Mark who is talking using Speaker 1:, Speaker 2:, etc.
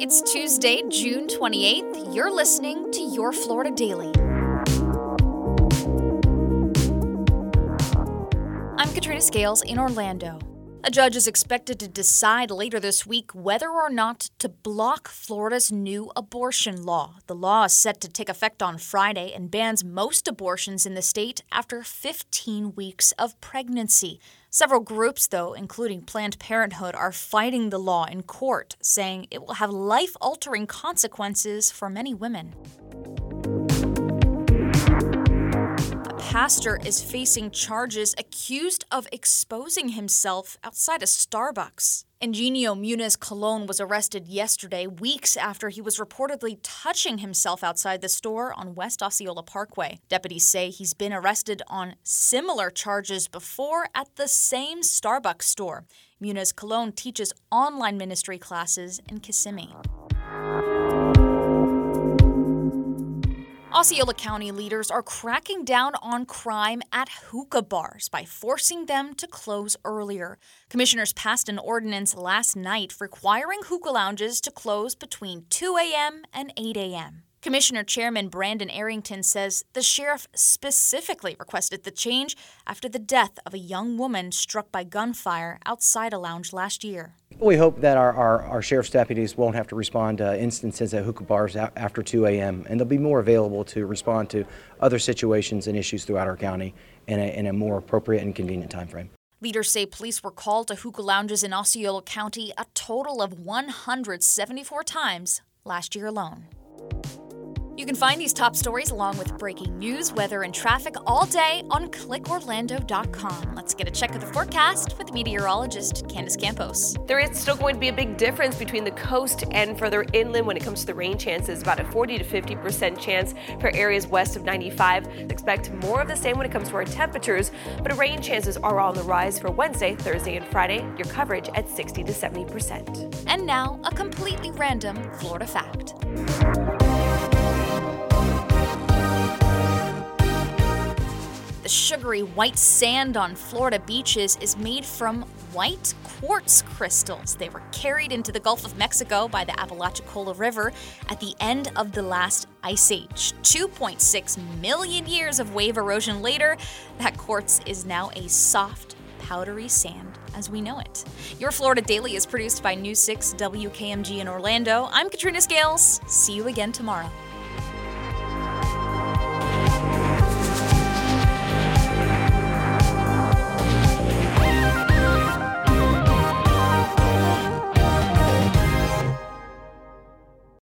Speaker 1: It's Tuesday, June 28th. You're listening to Your Florida Daily. I'm Katrina Scales in Orlando. A judge is expected to decide later this week whether or not to block Florida's new abortion law. The law is set to take effect on Friday and bans most abortions in the state after 15 weeks of pregnancy. Several groups, though, including Planned Parenthood, are fighting the law in court, saying it will have life altering consequences for many women. Pastor is facing charges accused of exposing himself outside a Starbucks. Ingenio Muniz Colon was arrested yesterday, weeks after he was reportedly touching himself outside the store on West Osceola Parkway. Deputies say he's been arrested on similar charges before at the same Starbucks store. Muniz Colon teaches online ministry classes in Kissimmee. Osceola County leaders are cracking down on crime at hookah bars by forcing them to close earlier. Commissioners passed an ordinance last night requiring hookah lounges to close between 2 a.m. and 8 a.m. Commissioner Chairman Brandon Arrington says the sheriff specifically requested the change after the death of a young woman struck by gunfire outside a lounge last year.
Speaker 2: We hope that our, our, our sheriff's deputies won't have to respond to instances at hookah bars after 2 a.m. and they'll be more available to respond to other situations and issues throughout our county in a, in a more appropriate and convenient time frame.
Speaker 1: Leaders say police were called to hookah lounges in Osceola County a total of 174 times last year alone. You can find these top stories along with breaking news, weather, and traffic all day on clickorlando.com. Let's get a check of the forecast with meteorologist Candice Campos.
Speaker 3: There is still going to be a big difference between the coast and further inland when it comes to the rain chances. About a 40 to 50% chance for areas west of 95. Expect more of the same when it comes to our temperatures, but rain chances are on the rise for Wednesday, Thursday, and Friday. Your coverage at 60 to 70%.
Speaker 1: And now, a completely random Florida fact. The sugary white sand on Florida beaches is made from white quartz crystals. They were carried into the Gulf of Mexico by the Apalachicola River at the end of the last ice age. 2.6 million years of wave erosion later, that quartz is now a soft, powdery sand as we know it. Your Florida Daily is produced by News 6 WKMG in Orlando. I'm Katrina Scales. See you again tomorrow.